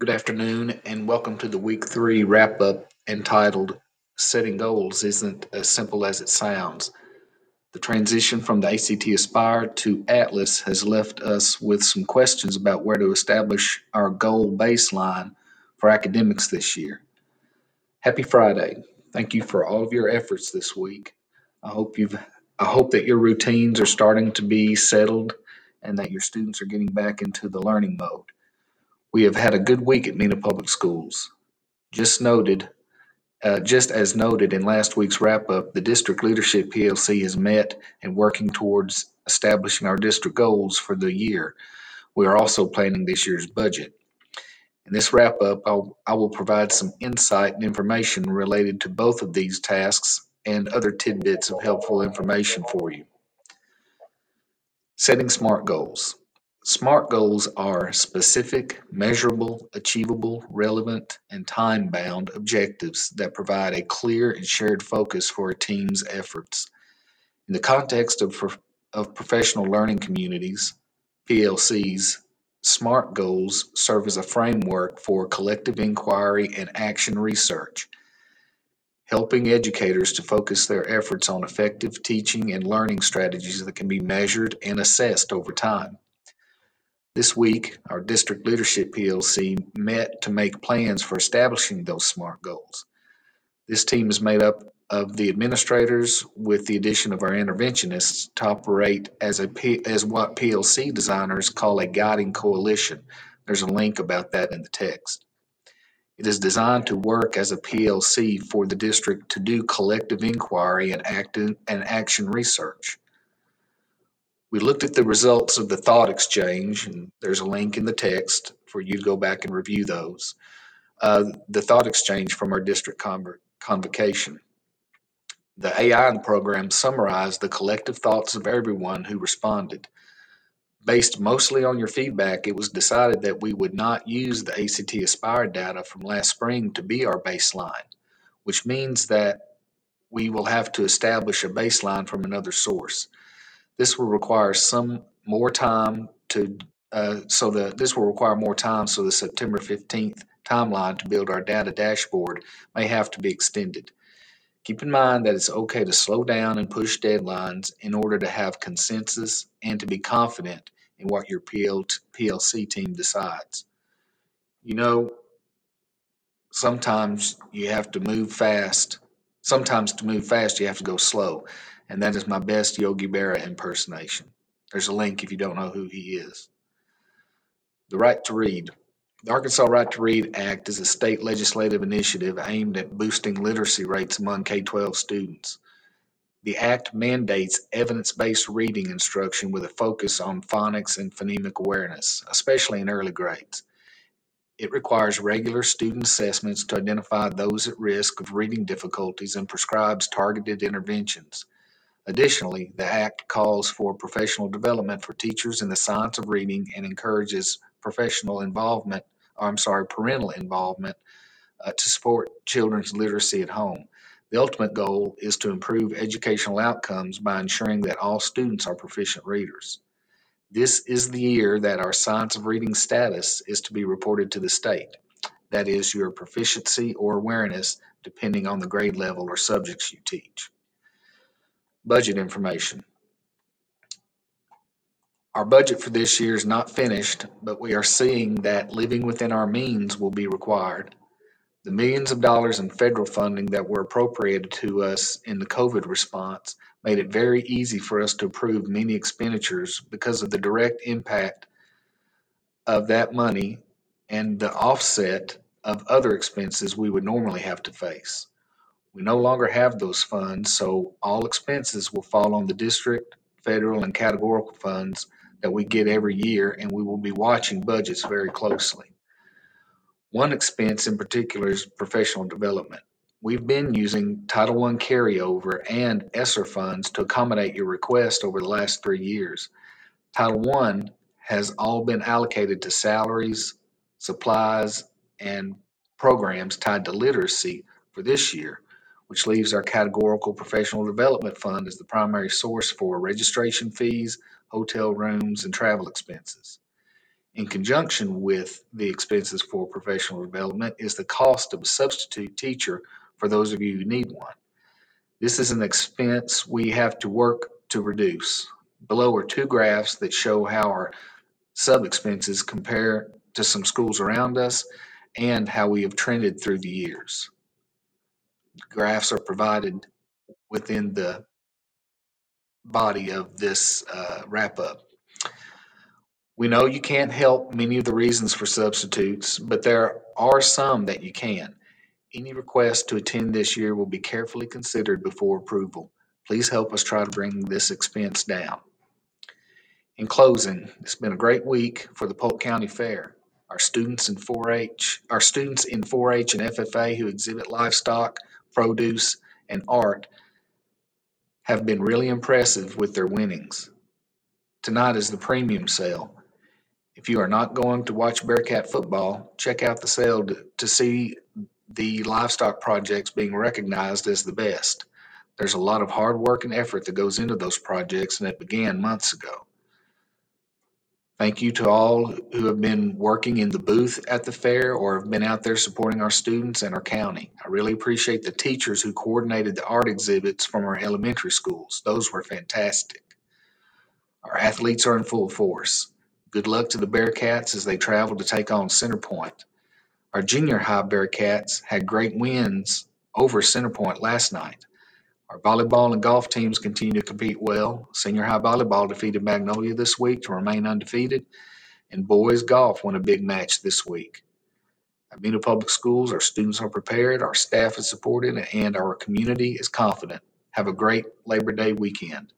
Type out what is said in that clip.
Good afternoon, and welcome to the week three wrap up entitled Setting Goals Isn't as Simple as It Sounds. The transition from the ACT Aspire to Atlas has left us with some questions about where to establish our goal baseline for academics this year. Happy Friday. Thank you for all of your efforts this week. I hope you've I hope that your routines are starting to be settled and that your students are getting back into the learning mode. We have had a good week at Mena Public Schools. Just noted, uh, just as noted in last week's wrap up, the district leadership PLC has met and working towards establishing our district goals for the year. We are also planning this year's budget. In this wrap up, I'll, I will provide some insight and information related to both of these tasks and other tidbits of helpful information for you. Setting SMART goals. SMART goals are specific, measurable, achievable, relevant, and time bound objectives that provide a clear and shared focus for a team's efforts. In the context of, of professional learning communities, PLCs, SMART goals serve as a framework for collective inquiry and action research, helping educators to focus their efforts on effective teaching and learning strategies that can be measured and assessed over time. This week, our district leadership PLC met to make plans for establishing those SMART goals. This team is made up of the administrators with the addition of our interventionists to operate as as what PLC designers call a guiding coalition. There's a link about that in the text. It is designed to work as a PLC for the district to do collective inquiry and, act and action research we looked at the results of the thought exchange, and there's a link in the text for you to go back and review those. Uh, the thought exchange from our district convocation. The AI in the program summarized the collective thoughts of everyone who responded. Based mostly on your feedback, it was decided that we would not use the ACT Aspire data from last spring to be our baseline, which means that we will have to establish a baseline from another source. This will require some more time to, uh, so the, this will require more time, so the September 15th timeline to build our data dashboard may have to be extended. Keep in mind that it's okay to slow down and push deadlines in order to have consensus and to be confident in what your PL PLC team decides. You know, sometimes you have to move fast. Sometimes to move fast, you have to go slow and that is my best Yogi Berra impersonation. There's a link if you don't know who he is. The Right to Read. The Arkansas Right to Read Act is a state legislative initiative aimed at boosting literacy rates among K 12 students. The Act mandates evidence based reading instruction with a focus on phonics and phonemic awareness, especially in early grades. It requires regular student assessments to identify those at risk of reading difficulties and prescribes targeted interventions. Additionally, the Act calls for professional development for teachers in the science of reading and encourages professional involvement, or I'm sorry, parental involvement uh, to support children's literacy at home. The ultimate goal is to improve educational outcomes by ensuring that all students are proficient readers. This is the year that our science of reading status is to be reported to the state. That is your proficiency or awareness, depending on the grade level or subjects you teach. Budget information. Our budget for this year is not finished, but we are seeing that living within our means will be required. The millions of dollars in federal funding that were appropriated to us in the COVID response made it very easy for us to approve many expenditures because of the direct impact of that money and the offset of other expenses we would normally have to face. We no longer have those funds, so all expenses will fall on the district, federal, and categorical funds that we get every year, and we will be watching budgets very closely. One expense in particular is professional development. We've been using Title I carryover and ESSER funds to accommodate your request over the last three years. Title I has all been allocated to salaries, supplies, and programs tied to literacy for this year which leaves our categorical professional development fund as the primary source for registration fees, hotel rooms, and travel expenses. In conjunction with the expenses for professional development is the cost of a substitute teacher for those of you who need one. This is an expense we have to work to reduce. Below are two graphs that show how our sub expenses compare to some schools around us and how we have trended through the years. Graphs are provided within the body of this uh, wrap up. We know you can't help many of the reasons for substitutes, but there are some that you can. Any request to attend this year will be carefully considered before approval. Please help us try to bring this expense down. In closing, it's been a great week for the Polk County Fair. Our students in 4-H, our students in 4-H and FFA who exhibit livestock, produce, and art have been really impressive with their winnings. Tonight is the premium sale. If you are not going to watch Bearcat football, check out the sale to, see the livestock projects being recognized as the best. There's a lot of hard work and effort that goes into those projects, and it began months ago. Thank you to all who have been working in the booth at the fair or have been out there supporting our students and our county. I really appreciate the teachers who coordinated the art exhibits from our elementary schools. Those were fantastic. Our athletes are in full force. Good luck to the Bearcats as they travel to take on Centerpoint. Our junior high Bearcats had great wins over Centerpoint last night. Our volleyball and golf teams continue to compete well. Senior high volleyball defeated Magnolia this week to remain undefeated, and boys golf won a big match this week. At Mena Public Schools, our students are prepared, our staff is supported, and our community is confident. Have a great Labor Day weekend.